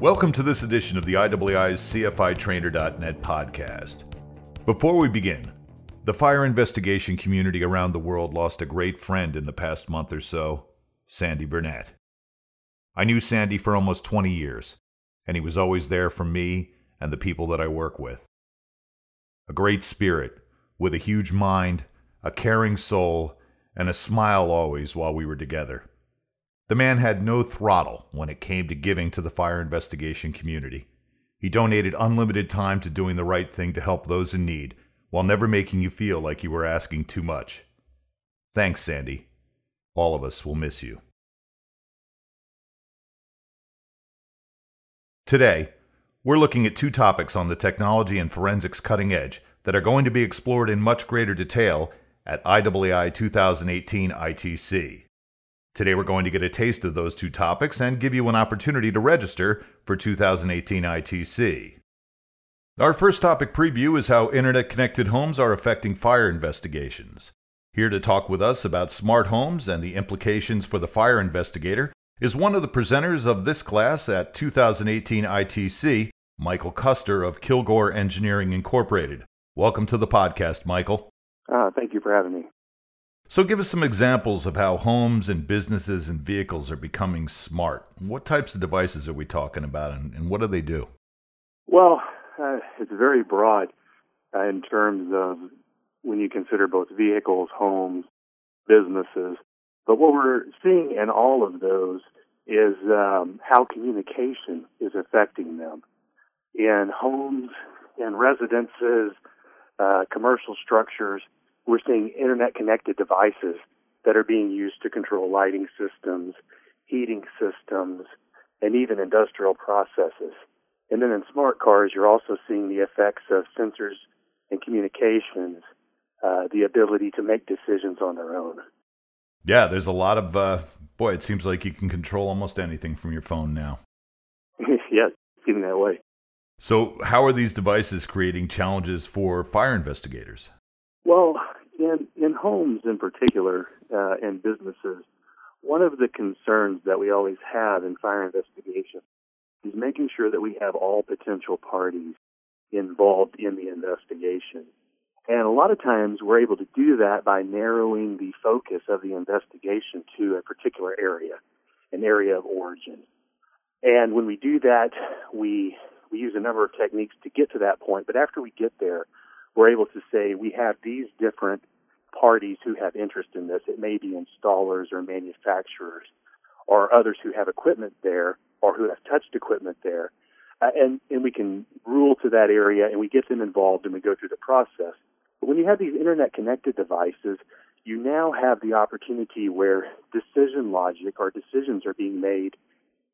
Welcome to this edition of the IAAI's CFITrainer.net podcast. Before we begin, the fire investigation community around the world lost a great friend in the past month or so, Sandy Burnett. I knew Sandy for almost 20 years, and he was always there for me and the people that I work with. A great spirit, with a huge mind, a caring soul, and a smile always while we were together. The man had no throttle when it came to giving to the fire investigation community. He donated unlimited time to doing the right thing to help those in need while never making you feel like you were asking too much. Thanks, Sandy. All of us will miss you. Today, we're looking at two topics on the technology and forensics cutting edge that are going to be explored in much greater detail at IAAI 2018 ITC. Today, we're going to get a taste of those two topics and give you an opportunity to register for 2018 ITC. Our first topic preview is how internet connected homes are affecting fire investigations. Here to talk with us about smart homes and the implications for the fire investigator is one of the presenters of this class at 2018 ITC, Michael Custer of Kilgore Engineering Incorporated. Welcome to the podcast, Michael. Uh, thank you for having me. So, give us some examples of how homes and businesses and vehicles are becoming smart. What types of devices are we talking about, and, and what do they do? Well, uh, it's very broad uh, in terms of when you consider both vehicles, homes, businesses. But what we're seeing in all of those is um, how communication is affecting them. In homes, in residences, uh, commercial structures, we're seeing internet connected devices that are being used to control lighting systems, heating systems, and even industrial processes. And then in smart cars, you're also seeing the effects of sensors and communications, uh, the ability to make decisions on their own. Yeah, there's a lot of, uh, boy, it seems like you can control almost anything from your phone now. yes, even that way. So, how are these devices creating challenges for fire investigators? Well, homes in particular, uh, and businesses, one of the concerns that we always have in fire investigation is making sure that we have all potential parties involved in the investigation. And a lot of times we're able to do that by narrowing the focus of the investigation to a particular area, an area of origin. And when we do that, we, we use a number of techniques to get to that point. But after we get there, we're able to say we have these different parties who have interest in this. It may be installers or manufacturers or others who have equipment there or who have touched equipment there. Uh, and, and we can rule to that area and we get them involved and we go through the process. But when you have these internet connected devices, you now have the opportunity where decision logic or decisions are being made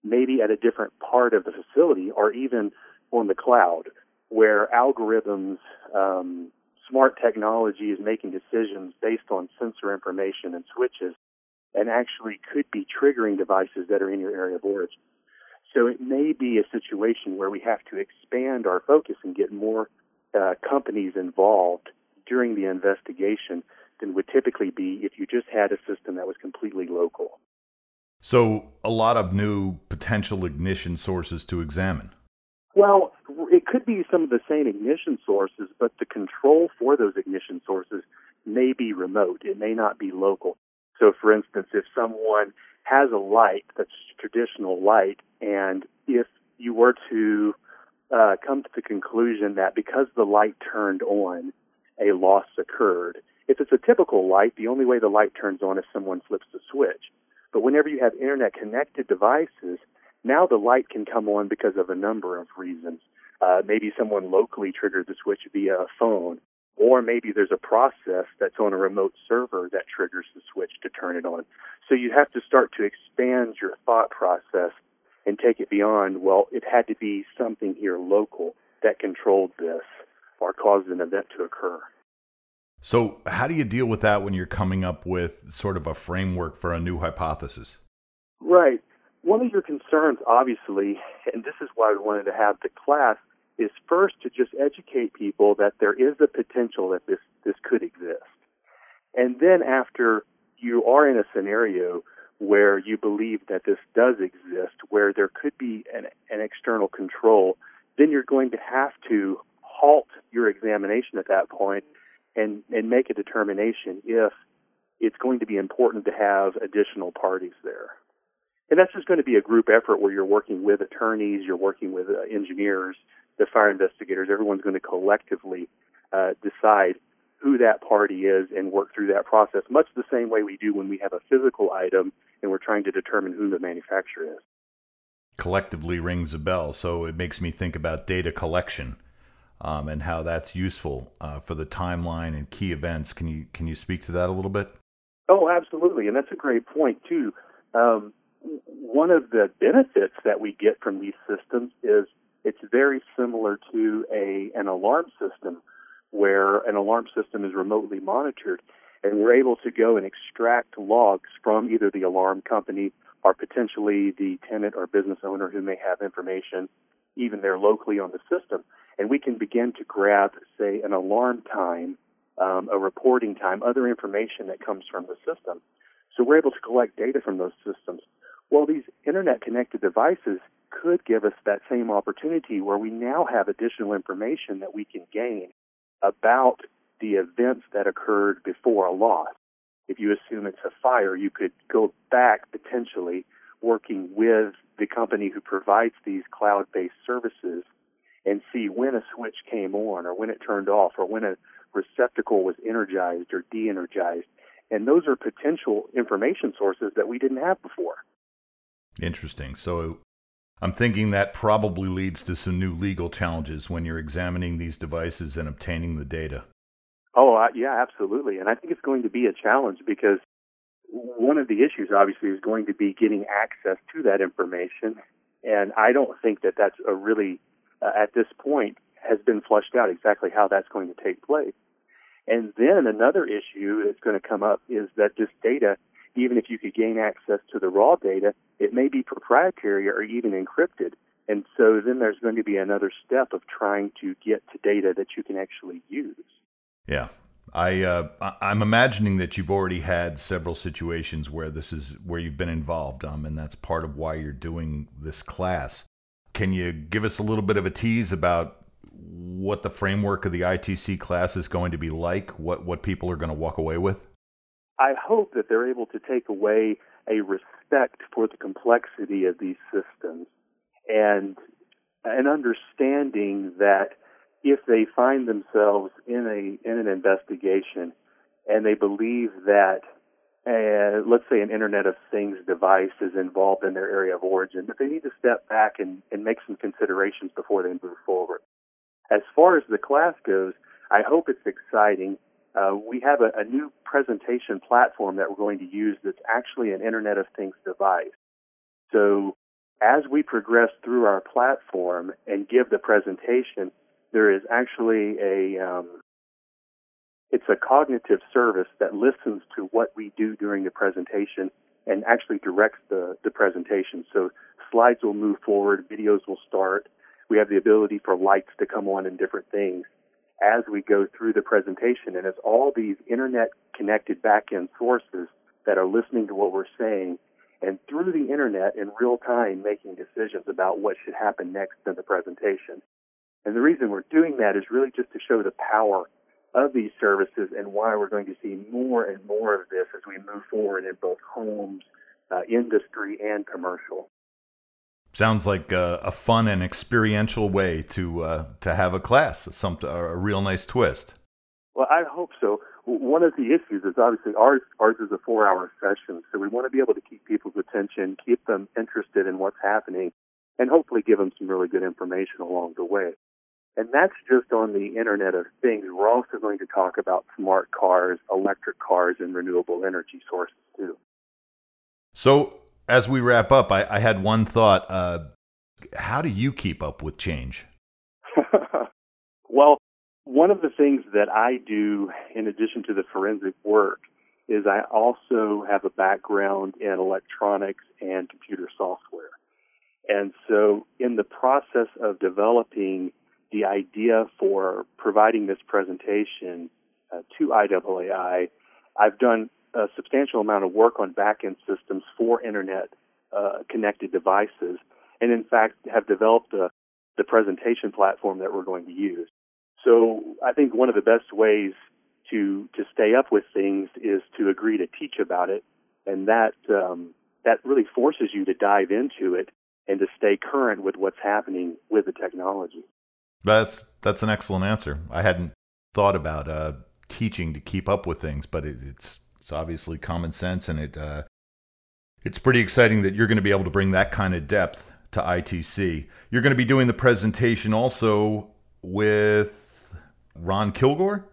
maybe at a different part of the facility or even on the cloud where algorithms, um, smart technology is making decisions based on sensor information and switches and actually could be triggering devices that are in your area of origin. So it may be a situation where we have to expand our focus and get more uh, companies involved during the investigation than would typically be if you just had a system that was completely local. So, a lot of new potential ignition sources to examine. Well, could be some of the same ignition sources, but the control for those ignition sources may be remote. It may not be local. So, for instance, if someone has a light that's a traditional light, and if you were to uh, come to the conclusion that because the light turned on, a loss occurred. If it's a typical light, the only way the light turns on is someone flips the switch. But whenever you have internet connected devices, now the light can come on because of a number of reasons. Uh, maybe someone locally triggered the switch via a phone, or maybe there's a process that's on a remote server that triggers the switch to turn it on. So you have to start to expand your thought process and take it beyond, well, it had to be something here local that controlled this or caused an event to occur. So, how do you deal with that when you're coming up with sort of a framework for a new hypothesis? Right. One of your concerns, obviously, and this is why we wanted to have the class, is first to just educate people that there is a potential that this, this could exist. And then after you are in a scenario where you believe that this does exist, where there could be an, an external control, then you're going to have to halt your examination at that point and, and make a determination if it's going to be important to have additional parties there. And that's just going to be a group effort where you're working with attorneys, you're working with uh, engineers, the fire investigators. Everyone's going to collectively uh, decide who that party is and work through that process, much the same way we do when we have a physical item and we're trying to determine who the manufacturer is. Collectively rings a bell, so it makes me think about data collection um, and how that's useful uh, for the timeline and key events. Can you can you speak to that a little bit? Oh, absolutely, and that's a great point too. Um, one of the benefits that we get from these systems is it's very similar to a an alarm system where an alarm system is remotely monitored and we're able to go and extract logs from either the alarm company or potentially the tenant or business owner who may have information even there locally on the system. And we can begin to grab say an alarm time um, a reporting time other information that comes from the system. So we're able to collect data from those systems. Well, these internet connected devices could give us that same opportunity where we now have additional information that we can gain about the events that occurred before a loss. If you assume it's a fire, you could go back potentially working with the company who provides these cloud based services and see when a switch came on or when it turned off or when a receptacle was energized or de energized. And those are potential information sources that we didn't have before. Interesting. So I'm thinking that probably leads to some new legal challenges when you're examining these devices and obtaining the data. Oh, uh, yeah, absolutely. And I think it's going to be a challenge because one of the issues, obviously, is going to be getting access to that information. And I don't think that that's a really, uh, at this point, has been flushed out exactly how that's going to take place. And then another issue that's going to come up is that this data even if you could gain access to the raw data, it may be proprietary or even encrypted. And so then there's going to be another step of trying to get to data that you can actually use. Yeah. I uh, I'm imagining that you've already had several situations where this is where you've been involved, um, and that's part of why you're doing this class. Can you give us a little bit of a tease about what the framework of the ITC class is going to be like? What what people are going to walk away with? I hope that they're able to take away a respect for the complexity of these systems and an understanding that if they find themselves in a in an investigation and they believe that uh, let's say an Internet of Things device is involved in their area of origin, that they need to step back and, and make some considerations before they move forward. As far as the class goes, I hope it's exciting uh, we have a, a, new presentation platform that we're going to use that's actually an Internet of Things device. So as we progress through our platform and give the presentation, there is actually a um, it's a cognitive service that listens to what we do during the presentation and actually directs the, the presentation. So slides will move forward, videos will start. We have the ability for lights to come on and different things as we go through the presentation. And it's all these internet connected back-end sources that are listening to what we're saying and through the internet in real time making decisions about what should happen next in the presentation. And the reason we're doing that is really just to show the power of these services and why we're going to see more and more of this as we move forward in both homes, uh, industry, and commercial. Sounds like a, a, fun and experiential way to uh, to have a class, some a real nice twist. Well, I hope so. One of the issues is obviously ours. Ours is a four-hour session, so we want to be able to keep people's attention, keep them interested in what's happening, and hopefully give them some really good information along the way. And that's just on the Internet of Things. We're also going to talk about smart cars, electric cars, and renewable energy sources too. So, as we wrap up, I, I had one thought. Uh, how do you keep up with change? well, one of the things that I do, in addition to the forensic work, is I also have a background in electronics and computer software. And so, in the process of developing the idea for providing this presentation uh, to IAAI, I've done a substantial amount of work on back-end systems for internet uh, connected devices, and in fact have developed a, the presentation platform that we're going to use. So I think one of the best ways to to stay up with things is to agree to teach about it, and that um, that really forces you to dive into it and to stay current with what's happening with the technology. That's that's an excellent answer. I hadn't thought about uh, teaching to keep up with things, but it, it's it's obviously common sense, and it uh, it's pretty exciting that you're going to be able to bring that kind of depth to ITC. You're going to be doing the presentation also with Ron Kilgore.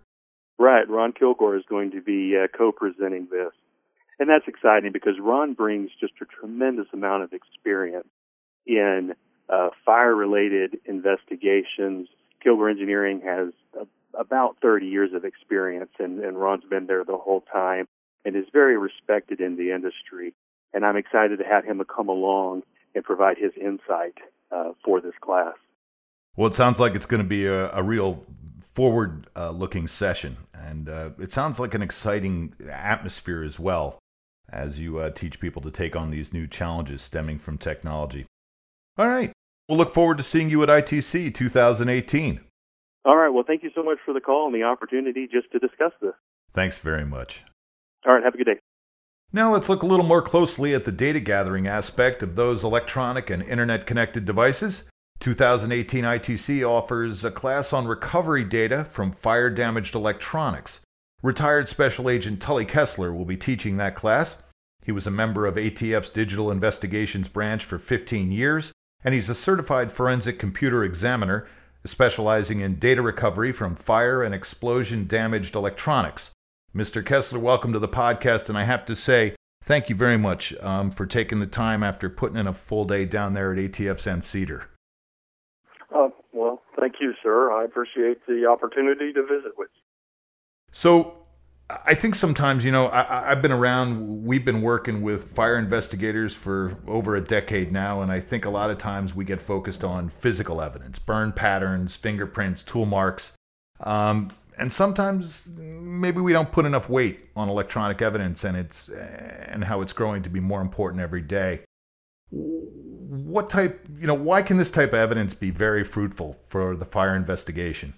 Right, Ron Kilgore is going to be uh, co-presenting this, and that's exciting because Ron brings just a tremendous amount of experience in uh, fire-related investigations. Kilgore Engineering has about 30 years of experience, and, and Ron's been there the whole time and is very respected in the industry. And I'm excited to have him come along and provide his insight uh, for this class. Well, it sounds like it's going to be a, a real forward uh, looking session, and uh, it sounds like an exciting atmosphere as well as you uh, teach people to take on these new challenges stemming from technology. All right. We'll look forward to seeing you at ITC 2018. All right. Well, thank you so much for the call and the opportunity just to discuss this. Thanks very much. All right. Have a good day. Now let's look a little more closely at the data gathering aspect of those electronic and internet connected devices. 2018 ITC offers a class on recovery data from fire damaged electronics. Retired Special Agent Tully Kessler will be teaching that class. He was a member of ATF's Digital Investigations branch for 15 years, and he's a certified forensic computer examiner specializing in data recovery from fire and explosion damaged electronics. Mr. Kessler, welcome to the podcast. And I have to say, thank you very much um, for taking the time after putting in a full day down there at ATF San Cedar. Uh, well, thank you, sir. I appreciate the opportunity to visit with you. So, I think sometimes, you know, I, have been around, we've been working with fire investigators for over a decade now, and I think a lot of times we get focused on physical evidence, burn patterns, fingerprints, tool marks. Um, and sometimes maybe we don't put enough weight on electronic evidence and it's and how it's growing to be more important every day. What type you know why can this type of evidence be very fruitful for the fire investigation?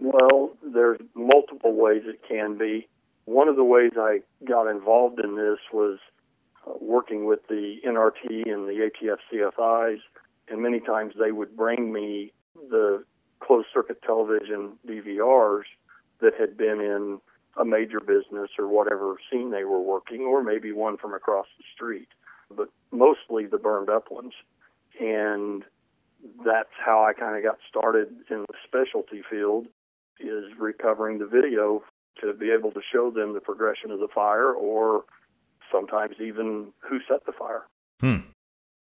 Well there's multiple ways it can be. One of the ways i got involved in this was uh, working with the nrt and the atf cfis and many times they would bring me the closed circuit television dvrs that had been in a major business or whatever scene they were working, or maybe one from across the street, but mostly the burned up ones. And that's how I kind of got started in the specialty field is recovering the video to be able to show them the progression of the fire or sometimes even who set the fire. Hmm.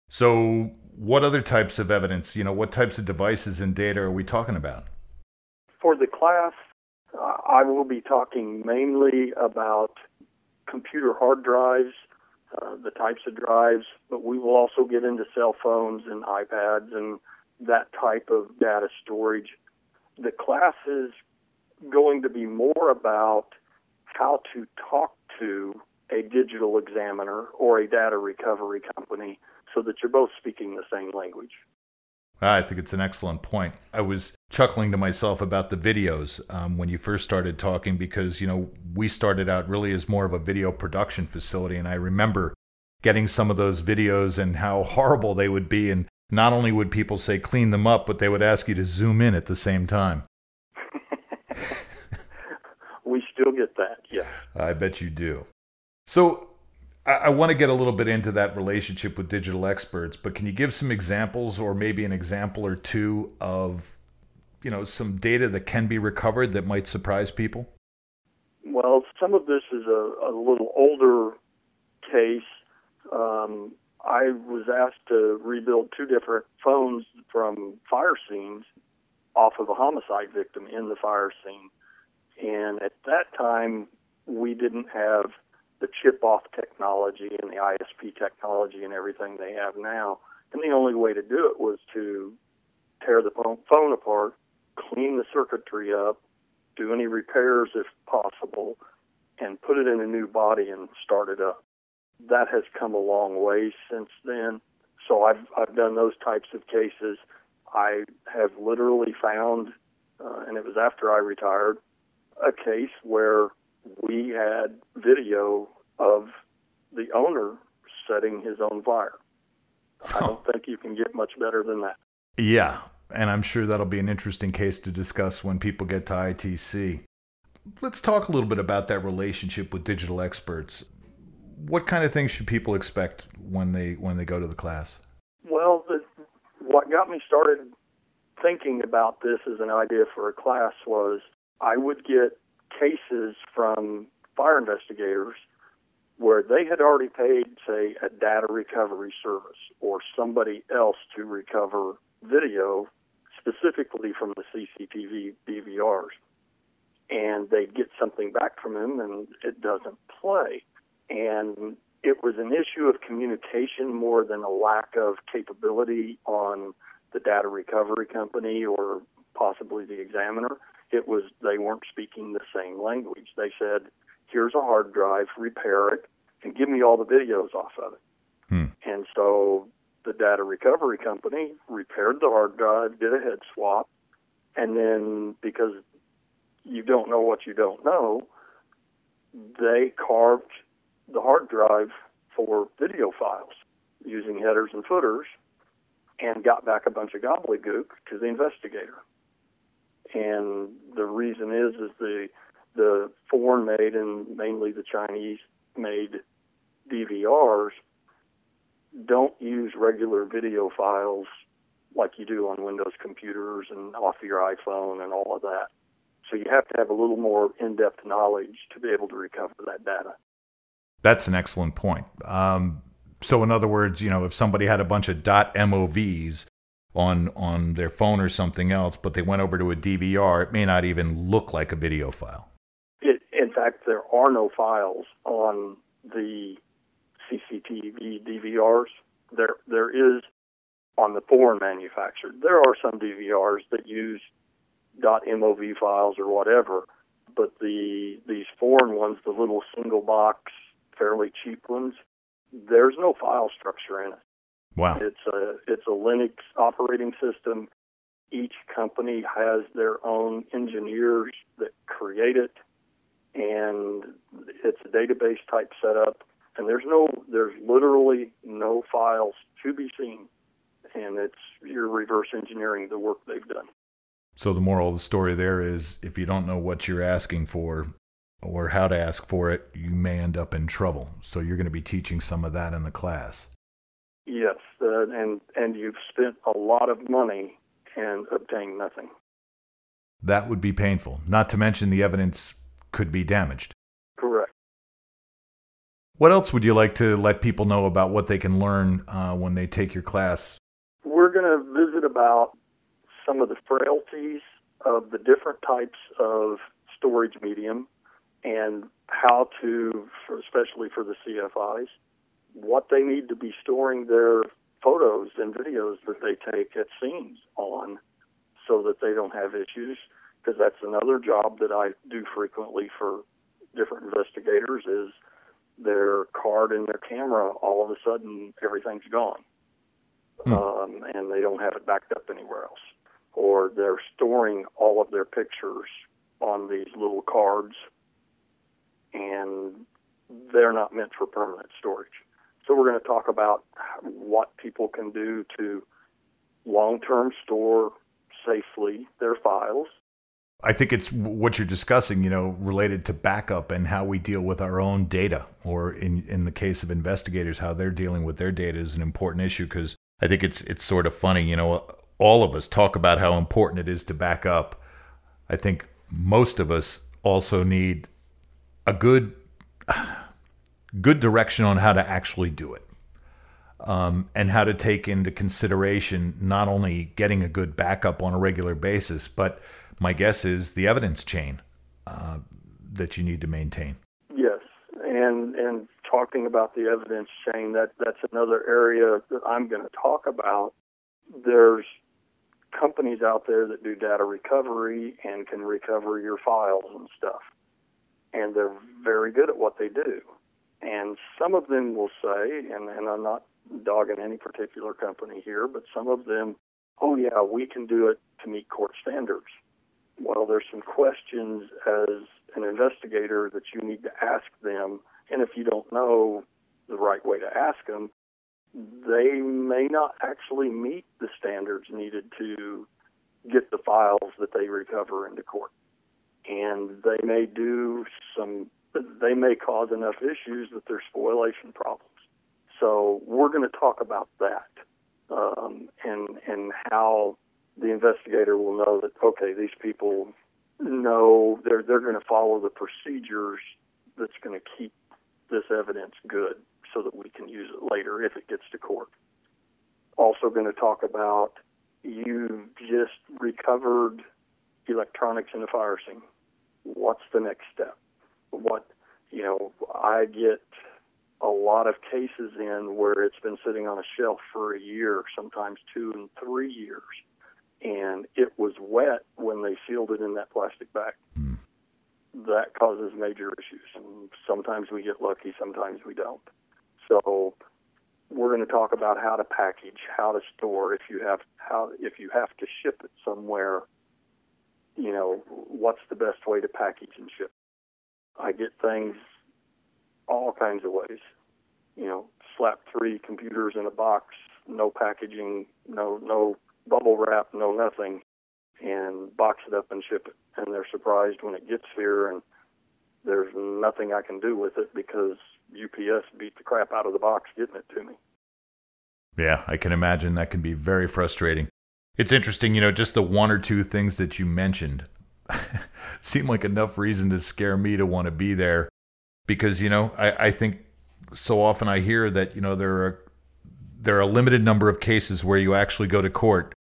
So what other types of evidence, you know, what types of devices and data are we talking about? For the class, I will be talking mainly about computer hard drives, uh, the types of drives, but we will also get into cell phones and iPads and that type of data storage. The class is going to be more about how to talk to a digital examiner or a data recovery company so that you're both speaking the same language. I think it's an excellent point. I was chuckling to myself about the videos um, when you first started talking because, you know, we started out really as more of a video production facility. And I remember getting some of those videos and how horrible they would be. And not only would people say clean them up, but they would ask you to zoom in at the same time. we still get that, yeah. I bet you do. So I, I want to get a little bit into that relationship with digital experts, but can you give some examples or maybe an example or two of you know some data that can be recovered that might surprise people? Well, some of this is a, a little older case. Um, I was asked to rebuild two different phones from fire scenes off of a homicide victim in the fire scene. And at that time, we didn't have the chip off technology and the ISP technology and everything they have now. And the only way to do it was to tear the phone apart, clean the circuitry up, do any repairs if possible, and put it in a new body and start it up. That has come a long way since then. So I've I've done those types of cases. I have literally found, uh, and it was after I retired, a case where we had video of the owner setting his own fire. I don't think you can get much better than that. Yeah, and I'm sure that'll be an interesting case to discuss when people get to ITC. Let's talk a little bit about that relationship with digital experts. What kind of things should people expect when they when they go to the class? Well, the, what got me started thinking about this as an idea for a class was I would get cases from fire investigators where they had already paid, say, a data recovery service or somebody else to recover video specifically from the CCTV DVRs. And they'd get something back from him and it doesn't play. And it was an issue of communication more than a lack of capability on the data recovery company or possibly the examiner. It was they weren't speaking the same language. They said, here's a hard drive, repair it, and give me all the videos off of it. Hmm. And so the data recovery company repaired the hard drive, did a head swap, and then because you don't know what you don't know, they carved the hard drive for video files using headers and footers and got back a bunch of gobbledygook to the investigator. And the reason is is the the foreign made and mainly the Chinese made DVRs don't use regular video files like you do on Windows computers and off your iPhone and all of that. So you have to have a little more in-depth knowledge to be able to recover that data. That's an excellent point. Um, so, in other words, you know, if somebody had a bunch of .movs on on their phone or something else, but they went over to a DVR, it may not even look like a video file. It, in fact, there are no files on the CCTV DVRs. There, there is on the foreign manufactured. There are some DVRs that use .mov files or whatever, but the these foreign ones, the little single box, fairly cheap ones, there's no file structure in it. Wow. It's a it's a Linux operating system. Each company has their own engineers that create it, and it's a database type setup and there's no there's literally no files to be seen. And it's you're reverse engineering the work they've done. So the moral of the story there is if you don't know what you're asking for or how to ask for it you may end up in trouble. So you're going to be teaching some of that in the class. Yes uh, and and you've spent a lot of money and obtained nothing. That would be painful not to mention the evidence could be damaged what else would you like to let people know about what they can learn uh, when they take your class? We're going to visit about some of the frailties of the different types of storage medium and how to, for, especially for the CFIs, what they need to be storing their photos and videos that they take at scenes on so that they don't have issues because that's another job that I do frequently for different investigators is their card and their camera, all of a sudden everything's gone, hmm. um, and they don't have it backed up anywhere else, or they're storing all of their pictures on these little cards, and they're not meant for permanent storage. So we're going to talk about what people can do to long-term store safely their files I think it's what you're discussing, you know, related to backup and how we deal with our own data, or in in the case of investigators, how they're dealing with their data is an important issue because I think it's it's sort of funny, you know, all of us talk about how important it is to back up. I think most of us also need a good good direction on how to actually do it. Um, and how to take into consideration not only getting a good backup on a regular basis, but my guess is the evidence chain uh, that you need to maintain. Yes, and and talking about the evidence chain, that that's another area that I'm going to talk about. There's companies out there that do data recovery and can recover your files and stuff. and they're very good at what they do. And some of them will say, and, and I'm not dogging any particular company here, but some of them, oh yeah, we can do it to meet court standards. Well, there's some questions as an investigator that you need to ask them, and if you don't know the right way to ask them, they may not actually meet the standards needed to get the files that they recover into court. And they may do some, they may cause enough issues that there's spoliation problems. So we're going to talk about that um, and and how the investigator will know that okay, these people know they're they're going to follow the procedures that's going to keep this evidence good so that we can use it later if it gets to court. Also, going to talk about you just recovered electronics in a fire scene. What's the next step? What you know, I get a lot of cases in where it's been sitting on a shelf for a year, sometimes two and three years, and it was wet when they sealed it in that plastic bag. Mm. That causes major issues, and sometimes we get lucky, sometimes we don't. So we're going to talk about how to package, how to store. If you have how if you have to ship it somewhere, you know what's the best way to package and ship. I get things all kinds of ways. You know, slap three computers in a box, no packaging, no no bubble wrap, no nothing, and box it up and ship it. And they're surprised when it gets here, and there's nothing I can do with it because UPS beat the crap out of the box getting it to me. Yeah, I can imagine that can be very frustrating. It's interesting, you know, just the one or two things that you mentioned seem like enough reason to scare me to want to be there because you know I, I think so often I hear that you know there are there are a limited number of cases where you actually go to court,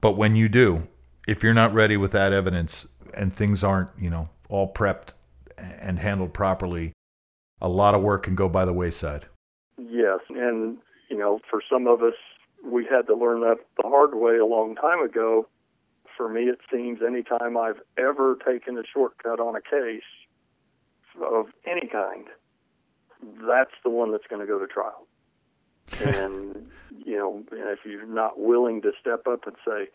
but when you do, if you're not ready with that evidence and things aren't you know all prepped and handled properly, a lot of work can go by the wayside. Yes, and you know for some of us we had to learn that the hard way a long time ago. For me, it seems anytime I've ever taken a shortcut on a case, of any kind, that's the one that's going to go to trial. and you know, if you're not willing to step up and say,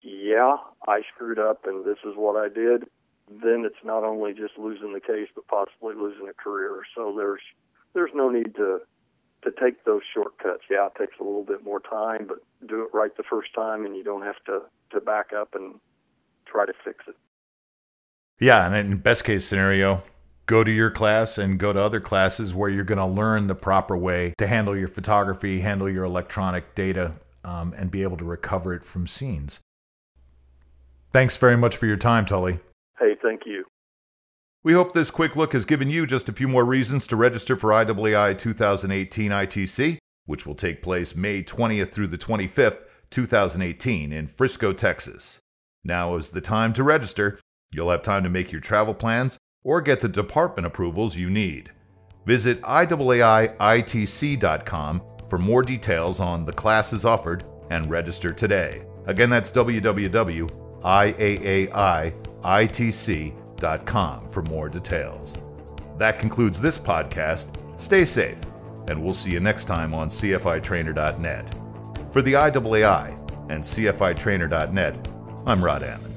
"Yeah, I screwed up, and this is what I did," then it's not only just losing the case, but possibly losing a career. So there's there's no need to to take those shortcuts. Yeah, it takes a little bit more time, but do it right the first time, and you don't have to to back up and try to fix it. Yeah, and in best case scenario, go to your class and go to other classes where you're going to learn the proper way to handle your photography, handle your electronic data, um, and be able to recover it from scenes. Thanks very much for your time, Tully. Hey, thank you. We hope this quick look has given you just a few more reasons to register for IAAI 2018 ITC, which will take place May 20th through the 25th, 2018, in Frisco, Texas. Now is the time to register. You'll have time to make your travel plans or get the department approvals you need. Visit IAAIITC.com for more details on the classes offered and register today. Again, that's www.iaaitc.com for more details. That concludes this podcast. Stay safe, and we'll see you next time on CFITrainer.net. For the IAAI and CFITrainer.net, I'm Rod Ammon.